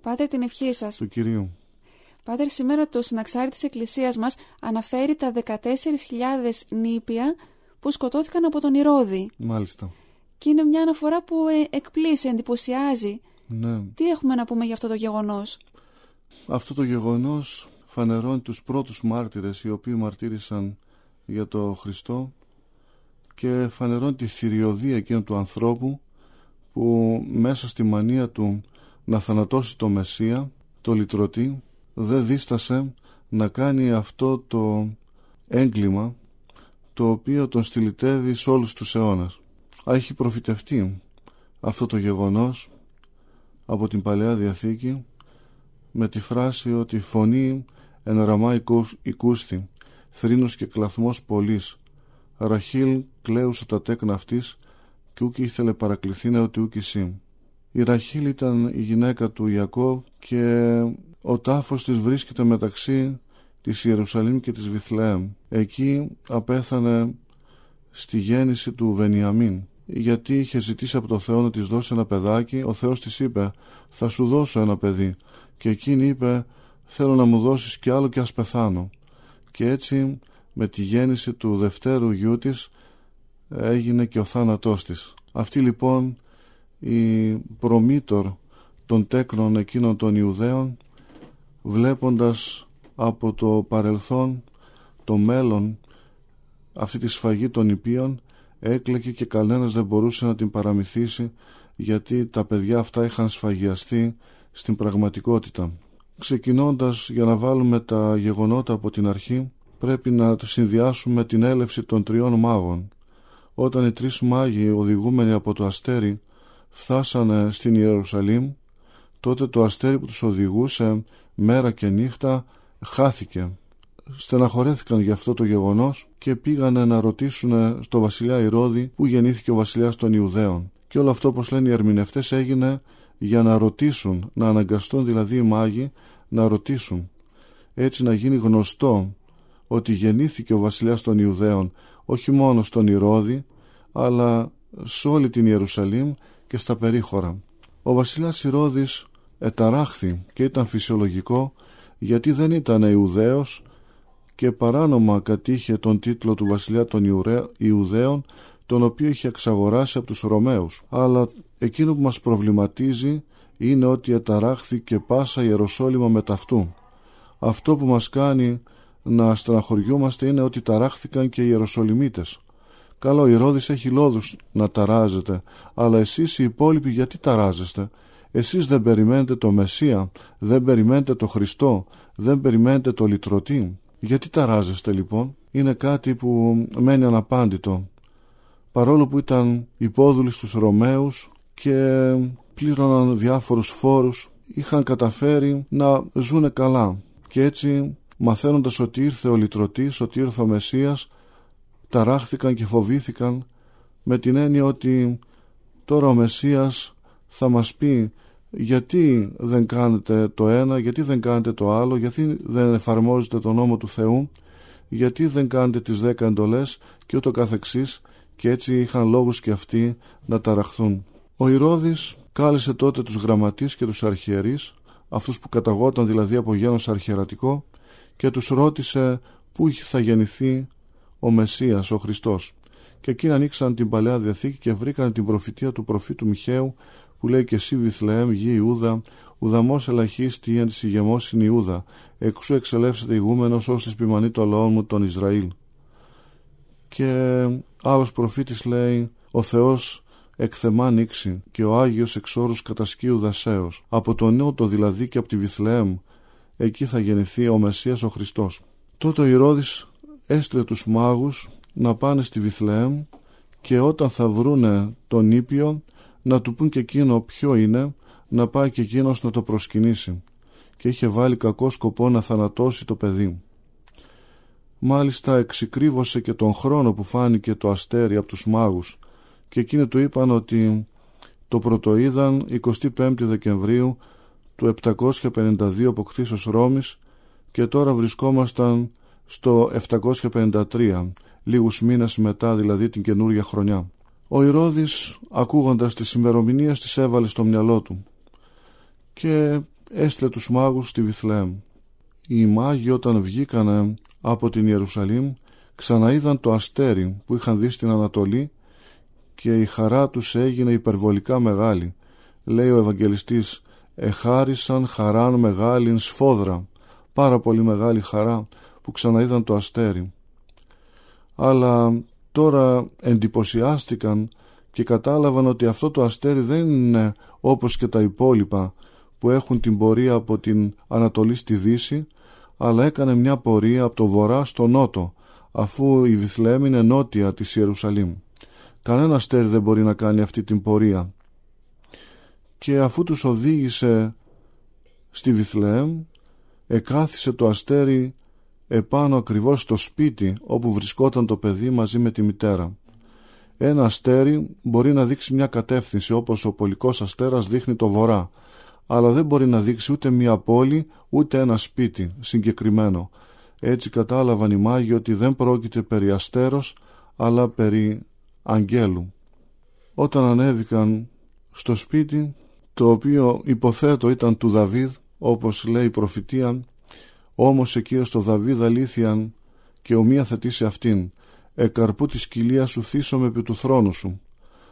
Πάτερ, την ευχή σας. του Κυρίου. Πάτερ, σήμερα το συναξάρι της Εκκλησίας μας αναφέρει τα 14.000 νήπια που σκοτώθηκαν από τον Ηρώδη. Μάλιστα. Και είναι μια αναφορά που ε, εκπλήσει, εντυπωσιάζει. Ναι. Τι έχουμε να πούμε για αυτό το γεγονός; Αυτό το γεγονός φανερώνει τους πρώτους μάρτυρες οι οποίοι μαρτύρησαν για το Χριστό και φανερώνει τη θηριωδία εκείνου του ανθρώπου που μέσα στη μανία του να θανατώσει το Μεσσία, το λυτρωτή, δεν δίστασε να κάνει αυτό το έγκλημα το οποίο τον στυλιτεύει σε όλους τους αιώνας. Έχει προφητευτεί αυτό το γεγονός από την Παλαιά Διαθήκη με τη φράση ότι φωνή εναραμά οικούστη, θρήνος και κλαθμός πολλής, Ραχήλ κλαίουσε τα τέκνα αυτής και ούκη ήθελε παρακληθήνε ότι ούκη σύ. Η Ραχήλ ήταν η γυναίκα του Ιακώβ και ο τάφος της βρίσκεται μεταξύ της Ιερουσαλήμ και της Βιθλεέμ. Εκεί απέθανε στη γέννηση του Βενιαμίν γιατί είχε ζητήσει από το Θεό να της δώσει ένα παιδάκι. Ο Θεός της είπε θα σου δώσω ένα παιδί και εκείνη είπε θέλω να μου δώσεις κι άλλο και ας πεθάνω και έτσι με τη γέννηση του δευτέρου γιού της έγινε και ο θάνατός της. Αυτή λοιπόν η προμήτωρ των τέκνων εκείνων των Ιουδαίων βλέποντας από το παρελθόν το μέλλον αυτή τη σφαγή των υπείων έκλαιγε και κανένας δεν μπορούσε να την παραμυθίσει γιατί τα παιδιά αυτά είχαν σφαγιαστεί στην πραγματικότητα. Ξεκινώντας για να βάλουμε τα γεγονότα από την αρχή πρέπει να το συνδυάσουμε την έλευση των τριών μάγων. Όταν οι τρεις μάγοι οδηγούμενοι από το αστέρι φτάσανε στην Ιερουσαλήμ τότε το αστέρι που τους οδηγούσε μέρα και νύχτα χάθηκε. Στεναχωρέθηκαν για αυτό το γεγονός και πήγανε να ρωτήσουν στο βασιλιά Ηρώδη που γεννήθηκε ο βασιλιάς των Ιουδαίων. Και όλο αυτό όπως λένε οι ερμηνευτές έγινε για να ρωτήσουν, να αναγκαστούν δηλαδή οι μάγοι να ρωτήσουν. Έτσι να γίνει γνωστό ότι γεννήθηκε ο βασιλιάς των Ιουδαίων όχι μόνο στον Ηρώδη αλλά σε όλη την Ιερουσαλήμ και στα περίχωρα. Ο βασιλιάς Ηρώδης εταράχθη και ήταν φυσιολογικό γιατί δεν ήταν Ιουδαίος και παράνομα κατήχε τον τίτλο του βασιλιά των Ιουδαίων τον οποίο είχε εξαγοράσει από τους Ρωμαίους. Αλλά εκείνο που μας προβληματίζει είναι ότι εταράχθη και πάσα Ιεροσόλυμα με ταυτού. Αυτό που μας κάνει να στεναχωριούμαστε είναι ότι ταράχθηκαν και οι Ιεροσολυμίτες. Καλό, η Ρώδης έχει λόδους να ταράζετε, αλλά εσείς οι υπόλοιποι γιατί ταράζεστε; Εσείς δεν περιμένετε το Μεσσία, δεν περιμένετε το Χριστό, δεν περιμένετε το Λυτρωτή. Γιατί ταράζεστε λοιπόν, είναι κάτι που μένει αναπάντητο. Παρόλο που ήταν υπόδουλοι στους Ρωμαίους και πλήρωναν διάφορους φόρους, είχαν καταφέρει να ζούνε καλά. Και έτσι μαθαίνοντας ότι ήρθε ο Λυτρωτής, ότι ήρθε ο Μεσσίας, ταράχθηκαν και φοβήθηκαν με την έννοια ότι τώρα ο Μεσσίας θα μας πει γιατί δεν κάνετε το ένα, γιατί δεν κάνετε το άλλο, γιατί δεν εφαρμόζετε τον νόμο του Θεού, γιατί δεν κάνετε τις δέκα εντολές και ούτω καθεξής και έτσι είχαν λόγους και αυτοί να ταραχθούν. Ο Ηρώδης κάλεσε τότε τους γραμματείς και τους αρχιερείς, αυτούς που καταγόταν δηλαδή από γένος αρχιερατικό και τους ρώτησε πού θα γεννηθεί ο Μεσσίας, ο Χριστός. Και εκείνοι ανοίξαν την Παλαιά Διαθήκη και βρήκαν την προφητεία του προφήτου Μιχαίου που λέει και εσύ Βιθλεέμ γη Ιούδα, ουδαμός ελαχίστη εν της ηγεμός είναι Ιούδα, εξού εξελεύσεται ηγούμενος ως της ποιμανή το λαό μου τον Ισραήλ. Και άλλος προφήτης λέει, ο Θεός εκθεμά νήξη και ο Άγιος εξόρους κατασκείου δασέως. Από το νότο δηλαδή και από τη Βιθλεέμ, εκεί θα γεννηθεί ο Μεσσίας ο Χριστός. Τότε ο Ηρώδης έστειλε τους μάγους να πάνε στη Βιθλεέμ και όταν θα βρούνε τον Ήπιο να του πούν και εκείνο ποιο είναι, να πάει και εκείνος να το προσκυνήσει και είχε βάλει κακό σκοπό να θανατώσει το παιδί. Μάλιστα εξυκρίβωσε και τον χρόνο που φάνηκε το αστέρι από τους μάγους και εκείνοι του είπαν ότι το πρωτοείδαν 25 Δεκεμβρίου του 752 από κτήσος Ρώμης και τώρα βρισκόμασταν στο 753 λίγους μήνες μετά δηλαδή την καινούργια χρονιά. Ο Ηρώδης ακούγοντας τις ημερομηνίες τις έβαλε στο μυαλό του και έστειλε τους μάγους στη Βιθλέμ. Οι μάγοι όταν βγήκανε από την Ιερουσαλήμ ξαναείδαν το αστέρι που είχαν δει στην Ανατολή και η χαρά τους έγινε υπερβολικά μεγάλη. Λέει ο Ευαγγελιστής «Εχάρισαν χαράν μεγάλην σφόδρα». Πάρα πολύ μεγάλη χαρά που ξαναείδαν το αστέρι. Αλλά τώρα εντυπωσιάστηκαν και κατάλαβαν ότι αυτό το αστέρι δεν είναι όπως και τα υπόλοιπα που έχουν την πορεία από την Ανατολή στη Δύση αλλά έκανε μια πορεία από το βορρά στο νότο αφού η Βιθλέμ είναι νότια της Ιερουσαλήμ. Κανένα αστέρι δεν μπορεί να κάνει αυτή την πορεία. Και αφού τους οδήγησε στη Βιθλέμ εκάθισε το αστέρι επάνω ακριβώς στο σπίτι όπου βρισκόταν το παιδί μαζί με τη μητέρα. Ένα αστέρι μπορεί να δείξει μια κατεύθυνση όπως ο πολικός αστέρας δείχνει το βορρά αλλά δεν μπορεί να δείξει ούτε μια πόλη ούτε ένα σπίτι συγκεκριμένο. Έτσι κατάλαβαν οι μάγοι ότι δεν πρόκειται περί αστέρος αλλά περί αγγέλου. Όταν ανέβηκαν στο σπίτι το οποίο υποθέτω ήταν του Δαβίδ όπως λέει η προφητεία όμως εκείρε στο Δαβίδ αλήθειαν και ομοία θετήσει αυτήν εκαρπού της κοιλία σου θύσομαι επί του θρόνου σου.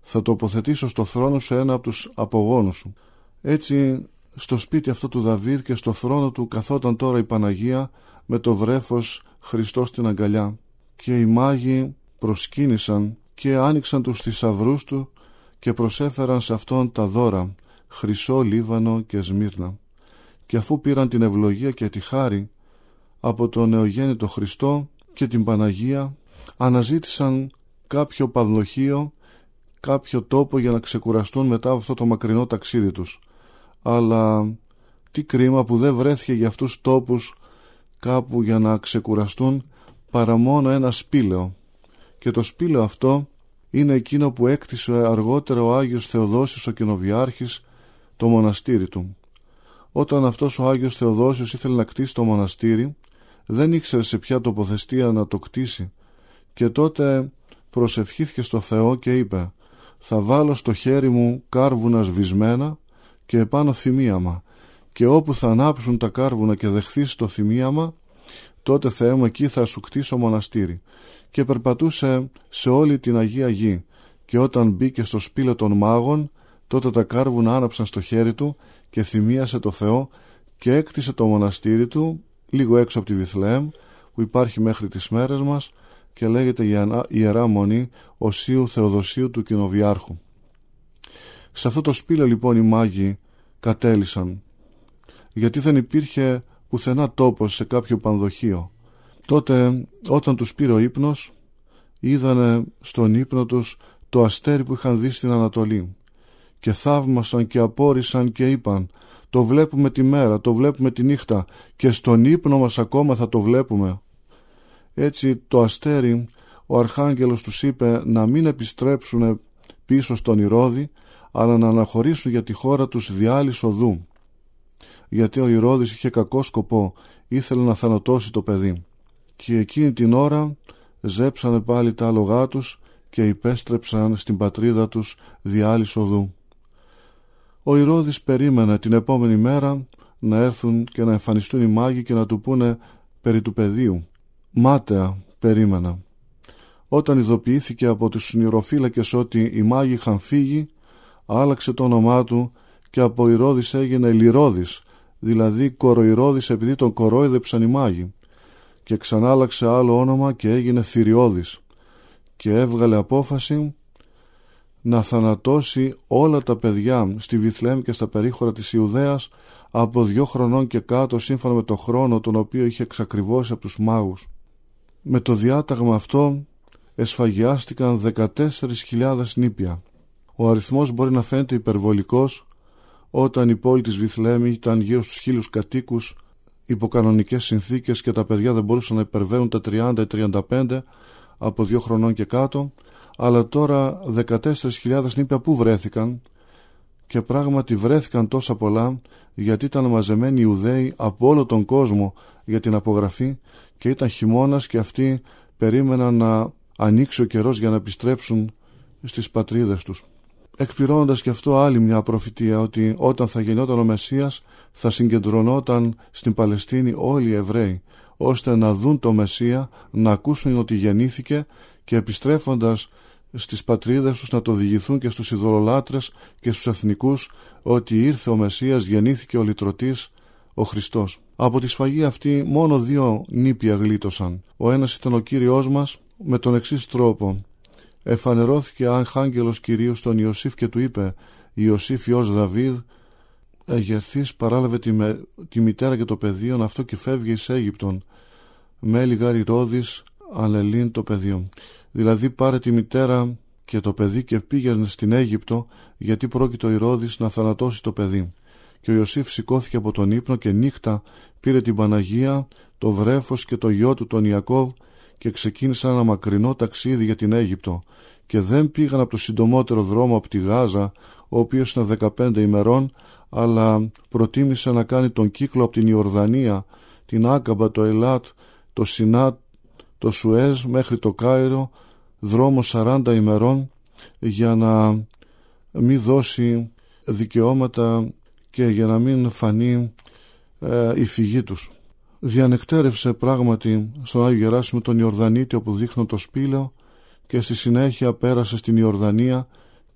Θα τοποθετήσω στο θρόνο σου ένα από τους απογόνους σου έτσι στο σπίτι αυτό του Δαβίδ και στο θρόνο του καθόταν τώρα η Παναγία με το βρέφος Χριστό στην αγκαλιά. Και οι μάγοι προσκύνησαν και άνοιξαν τους θησαυρούς του και προσέφεραν σε αυτόν τα δώρα χρυσό λίβανο και σμύρνα και αφού πήραν την ευλογία και τη χάρη από τον νεογέννητο Χριστό και την Παναγία αναζήτησαν κάποιο παδλοχείο κάποιο τόπο για να ξεκουραστούν μετά από αυτό το μακρινό ταξίδι τους αλλά τι κρίμα που δεν βρέθηκε για αυτούς τόπους κάπου για να ξεκουραστούν παρά μόνο ένα σπήλαιο και το σπήλαιο αυτό είναι εκείνο που έκτισε αργότερα ο Άγιος Θεοδόσιος ο Κοινοβιάρχης το μοναστήρι του. Όταν αυτός ο Άγιος Θεοδόσιος ήθελε να κτίσει το μοναστήρι δεν ήξερε σε ποια τοποθεστία να το κτίσει. Και τότε προσευχήθηκε στο Θεό και είπε «Θα βάλω στο χέρι μου κάρβουνα σβησμένα και επάνω θυμίαμα. Και όπου θα ανάψουν τα κάρβουνα και δεχθείς το θυμίαμα τότε Θεέ μου εκεί θα σου κτίσω μοναστήρι και περπατούσε σε όλη την Αγία Γη. Και όταν μπήκε στο σπήλαιο των μάγων τότε τα κάρβουνα άναψαν στο χέρι του και θυμίασε το Θεό και έκτισε το μοναστήρι του λίγο έξω από τη Βιθλεέμ που υπάρχει μέχρι τις μέρες μας και λέγεται η Ιερά Μονή Οσίου Θεοδοσίου του Κοινοβιάρχου. Σε αυτό το σπήλαιο λοιπόν οι μάγοι κατέλησαν γιατί δεν υπήρχε πουθενά τόπος σε κάποιο πανδοχείο. Τότε όταν τους πήρε ο ύπνος είδανε στον ύπνο τους το αστέρι που είχαν δει στην Ανατολή και θαύμασαν και απόρρισαν και είπαν το βλέπουμε τη μέρα, το βλέπουμε τη νύχτα και στον ύπνο μας ακόμα θα το βλέπουμε. Έτσι το αστέρι ο Αρχάγγελος τους είπε να μην επιστρέψουν πίσω στον Ηρώδη αλλά να αναχωρήσουν για τη χώρα τους διάλυσο οδού. Γιατί ο Ηρώδης είχε κακό σκοπό, ήθελε να θανατώσει το παιδί. Και εκείνη την ώρα ζέψανε πάλι τα άλογά τους και υπέστρεψαν στην πατρίδα τους διάλυσο οδού. Ο Ηρώδης περίμενε την επόμενη μέρα να έρθουν και να εμφανιστούν οι μάγοι και να του πούνε περί του πεδίου. Μάταια περίμενα. Όταν ειδοποιήθηκε από τους νηροφύλακες ότι οι μάγοι είχαν φύγει, άλλαξε το όνομά του και από Ηρώδης έγινε Λιρόδης, δηλαδή κοροϊρόδης επειδή τον κορόιδεψαν οι μάγοι και ξανάλαξε άλλο όνομα και έγινε Θηριώδης και έβγαλε απόφαση να θανατώσει όλα τα παιδιά στη Βιθλέμ και στα περίχωρα της Ιουδαίας από δύο χρονών και κάτω σύμφωνα με το χρόνο τον οποίο είχε εξακριβώσει από τους μάγους. Με το διάταγμα αυτό εσφαγιάστηκαν 14.000 νήπια. Ο αριθμός μπορεί να φαίνεται υπερβολικός όταν η πόλη της Βιθλέμη ήταν γύρω στους χίλιους κατοίκους υπό κανονικές συνθήκες και τα παιδιά δεν μπορούσαν να υπερβαίνουν τα 30-35 από δύο χρονών και κάτω αλλά τώρα 14.000 νήπια που βρέθηκαν; Και πράγματι βρέθηκαν τόσα πολλά γιατί ήταν μαζεμένοι οι Ιουδαίοι από όλο τον κόσμο για την απογραφή και ήταν χειμώνας και αυτοί περίμεναν να ανοίξει ο καιρός για να επιστρέψουν στις πατρίδες τους. εκπληρώνοντας και αυτό άλλη μια προφητεία ότι όταν θα γεννιόταν ο Μεσσίας θα συγκεντρωνόταν στην Παλαιστίνη όλοι οι Εβραίοι ώστε να δουν το Μεσσία, να ακούσουν ότι γεννήθηκε και επιστρέφοντας στις πατρίδες τους να το διηγηθούν και στους ειδωλολάτρες και στους εθνικούς ότι ήρθε ο Μεσσίας, γεννήθηκε ο Λυτρωτής, ο Χριστός. Από τη σφαγή αυτή μόνο δύο νήπια γλίτωσαν. Ο ένας ήταν ο Κύριος μας με τον εξής τρόπο. Εφανερώθηκε άγγελος Κυρίου στον Ιωσήφ και του είπε «Ιωσήφ Υιός Δαβίδ, εγερθείς παράλαβε τη, τη μητέρα και το παιδίο αυτό και φεύγει εις Αίγυπτον. Με λιγάρι ρόδης ανελήν το παιδίο». Δηλαδή πάρε τη μητέρα και το παιδί και πήγαινε στην Αίγυπτο γιατί πρόκειται ο Ηρώδης να θανατώσει το παιδί. Και ο Ιωσήφ σηκώθηκε από τον ύπνο και νύχτα πήρε την Παναγία, το βρέφος και το γιο του τον Ιακώβ και ξεκίνησαν ένα μακρινό ταξίδι για την Αίγυπτο και δεν πήγαν από το συντομότερο δρόμο από τη Γάζα, ο οποίος είναι 15 ημερών, αλλά προτίμησε να κάνει τον κύκλο από την Ιορδανία, την Άκαμπα, το Ελάτ, το Σινάτ, το Σουέζ μέχρι το Κάιρο, δρόμο 40 ημερών για να μην δώσει δικαιώματα και για να μην φανεί ε, η φυγή τους. Διανεκτέρευσε πράγματι στον Άγιο Γεράσιμο τον Ιορδανίτη όπου δείχνω το σπήλαιο και στη συνέχεια πέρασε στην Ιορδανία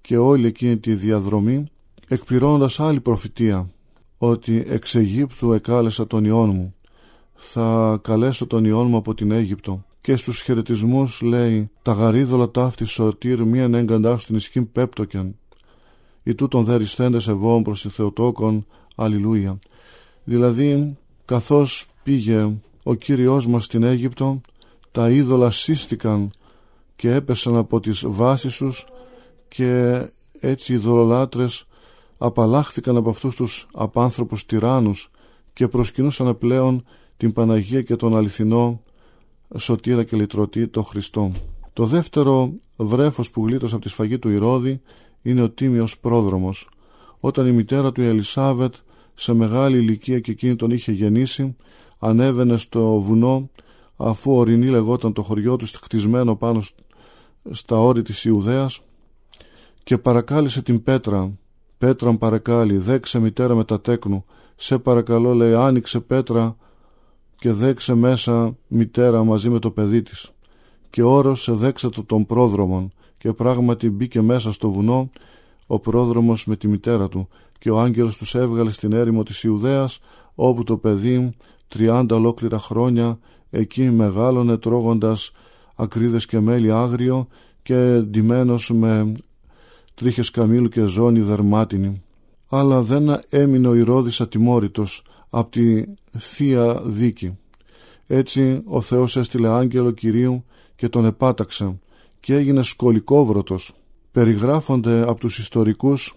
και όλη εκείνη τη διαδρομή εκπληρώνοντας άλλη προφητεία ότι εξ Αιγύπτου εκάλεσα τον Υιόν μου θα καλέσω τον Υιόν μου από την Αίγυπτο και στους χαιρετισμούς λέει «Τα γαρίδωλα ταύτη σωτήρ μίαν έγκαντά στην ισχύν πέπτοκεν, ή τούτον δε ρισθέντες ευώων προς τη Θεοτόκον, αλληλούια». Δηλαδή, καθώς πήγε ο Κύριος μας στην Αίγυπτο, τα είδωλα σύστηκαν και έπεσαν από τις βάσεις τους και έτσι οι δωρολάτρες απαλλάχθηκαν από αυτούς τους απάνθρωπους τυράννους και προσκυνούσαν πλέον την Παναγία και τον αληθινό σωτήρα και λυτρωτή το Χριστό. Το δεύτερο βρέφος που γλίτωσε από τη σφαγή του Ηρώδη είναι ο Τίμιος πρόδρομος. Όταν η μητέρα του η Ελισάβετ σε μεγάλη ηλικία και εκείνη τον είχε γεννήσει ανέβαινε στο βουνό αφού ορεινή λεγόταν το χωριό του χτισμένο πάνω στα όρη της Ιουδαίας και παρακάλεσε την Πέτρα Πέτρα παρακάλει δέξε μητέρα με τα τέκνου σε παρακαλώ λέει άνοιξε Πέτρα και δέξε μέσα μητέρα μαζί με το παιδί της και όρωσε δέξε το τον πρόδρομον και πράγματι μπήκε μέσα στο βουνό ο πρόδρομος με τη μητέρα του και ο άγγελος τους έβγαλε στην έρημο της Ιουδαίας όπου το παιδί τριάντα ολόκληρα χρόνια εκεί μεγάλωνε τρώγοντας ακρίδες και μέλι άγριο και ντυμένος με τρίχες καμήλου και ζώνη δερμάτινη. Αλλά δεν έμεινε ο Ηρώδης ατιμόρυτος από τη Θεία Δίκη. Έτσι ο Θεός έστειλε άγγελο Κυρίου και τον επάταξε και έγινε σκολικόβρωτος. Περιγράφονται από τους ιστορικούς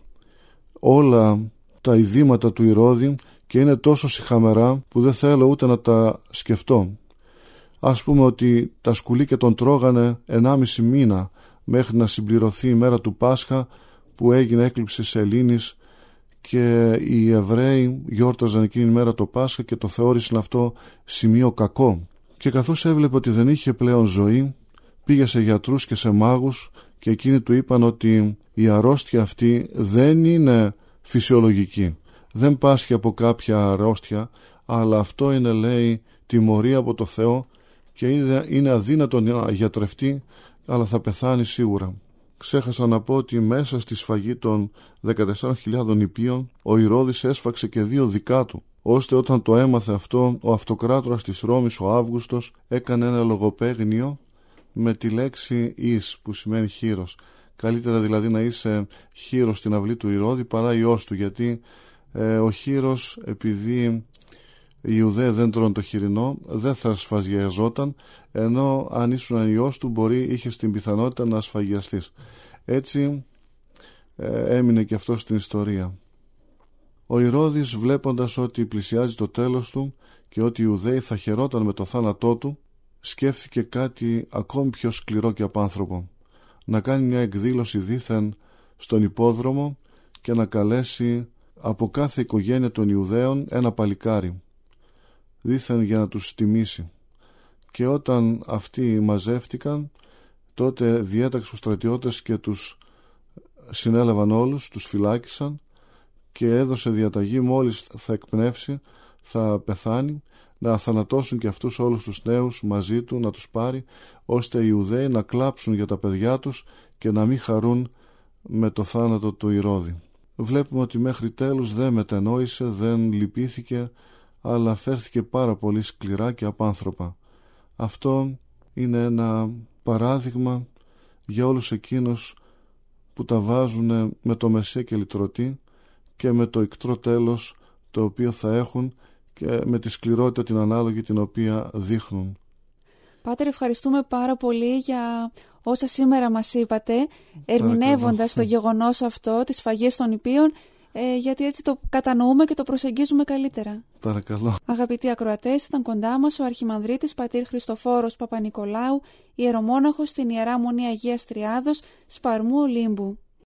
όλα τα ειδήματα του Ηρώδη και είναι τόσο συχαμερά που δεν θέλω ούτε να τα σκεφτώ. Ας πούμε ότι τα σκουλίκια τον τρώγανε 1,5 μήνα μέχρι να συμπληρωθεί η μέρα του Πάσχα που έγινε έκλειψη σελήνης και οι Εβραίοι γιόρταζαν εκείνη η μέρα το Πάσχα και το θεώρησαν αυτό σημείο κακό. Και καθώς έβλεπε ότι δεν είχε πλέον ζωή, πήγε σε γιατρούς και σε μάγους και εκείνοι του είπαν ότι η αρρώστια αυτή δεν είναι φυσιολογική. Δεν πάσχει από κάποια αρρώστια, αλλά αυτό είναι λέει τιμωρία από το Θεό και είναι αδύνατο να γιατρευτεί, αλλά θα πεθάνει σίγουρα. Ξέχασα να πω ότι μέσα στη σφαγή των 14.000 υπείων ο Ηρώδης έσφαξε και δύο δικά του ώστε όταν το έμαθε αυτό ο αυτοκράτορας της Ρώμης ο Αύγουστος έκανε ένα λογοπαίγνιο με τη λέξη «εις» που σημαίνει χείρος. Καλύτερα δηλαδή να είσαι χείρος στην αυλή του Ηρώδη παρά ιός του γιατί ε, ο χείρος επειδή οι Ιουδαίοι δεν τρώνε το χοιρινό δεν θα σφαγιαζόταν ενώ αν ήσουν ιός του μπορεί είχε την πιθανότητα να σφαγιαστείς. Έτσι ε, έμεινε και αυτό στην ιστορία. Ο Ηρώδης βλέποντας ότι πλησιάζει το τέλος του και ότι οι Ιουδαίοι θα χαιρόταν με το θάνατό του σκέφτηκε κάτι ακόμη πιο σκληρό και απάνθρωπο να κάνει μια εκδήλωση δήθεν στον υπόδρομο και να καλέσει από κάθε οικογένεια των Ιουδαίων ένα παλικάρι δήθεν για να τους τιμήσει και όταν αυτοί μαζεύτηκαν τότε διέταξε τους στρατιώτες και τους συνέλαβαν όλους, τους φυλάκισαν και έδωσε διαταγή μόλις θα εκπνεύσει, θα πεθάνει, να θανατώσουν και αυτούς όλους τους νέους μαζί του, να τους πάρει, ώστε οι Ιουδαίοι να κλάψουν για τα παιδιά τους και να μην χαρούν με το θάνατο του Ηρώδη. Βλέπουμε ότι μέχρι τέλους δεν μετενόησε, δεν λυπήθηκε, αλλά φέρθηκε πάρα πολύ σκληρά και απάνθρωπα. Αυτό είναι ένα παράδειγμα για όλους εκείνους που τα βάζουν με το μεσέ και λυτρωτή και με το ικτρό τέλος το οποίο θα έχουν και με τη σκληρότητα την ανάλογη την οποία δείχνουν. Πάτερ, ευχαριστούμε πάρα πολύ για όσα σήμερα μας είπατε, ερμηνεύοντας το γεγονός αυτό, τις φαγές των υπείων, ε, γιατί έτσι το κατανοούμε και το προσεγγίζουμε καλύτερα. Παρακαλώ. Αγαπητοί ακροατές, ήταν κοντά μας ο Αρχιμανδρίτης Πατήρ Χριστοφόρος Παπα-Νικολάου, ιερομόναχος στην Ιερά Μονή Αγίας Τριάδος, Σπαρμού Ολύμπου.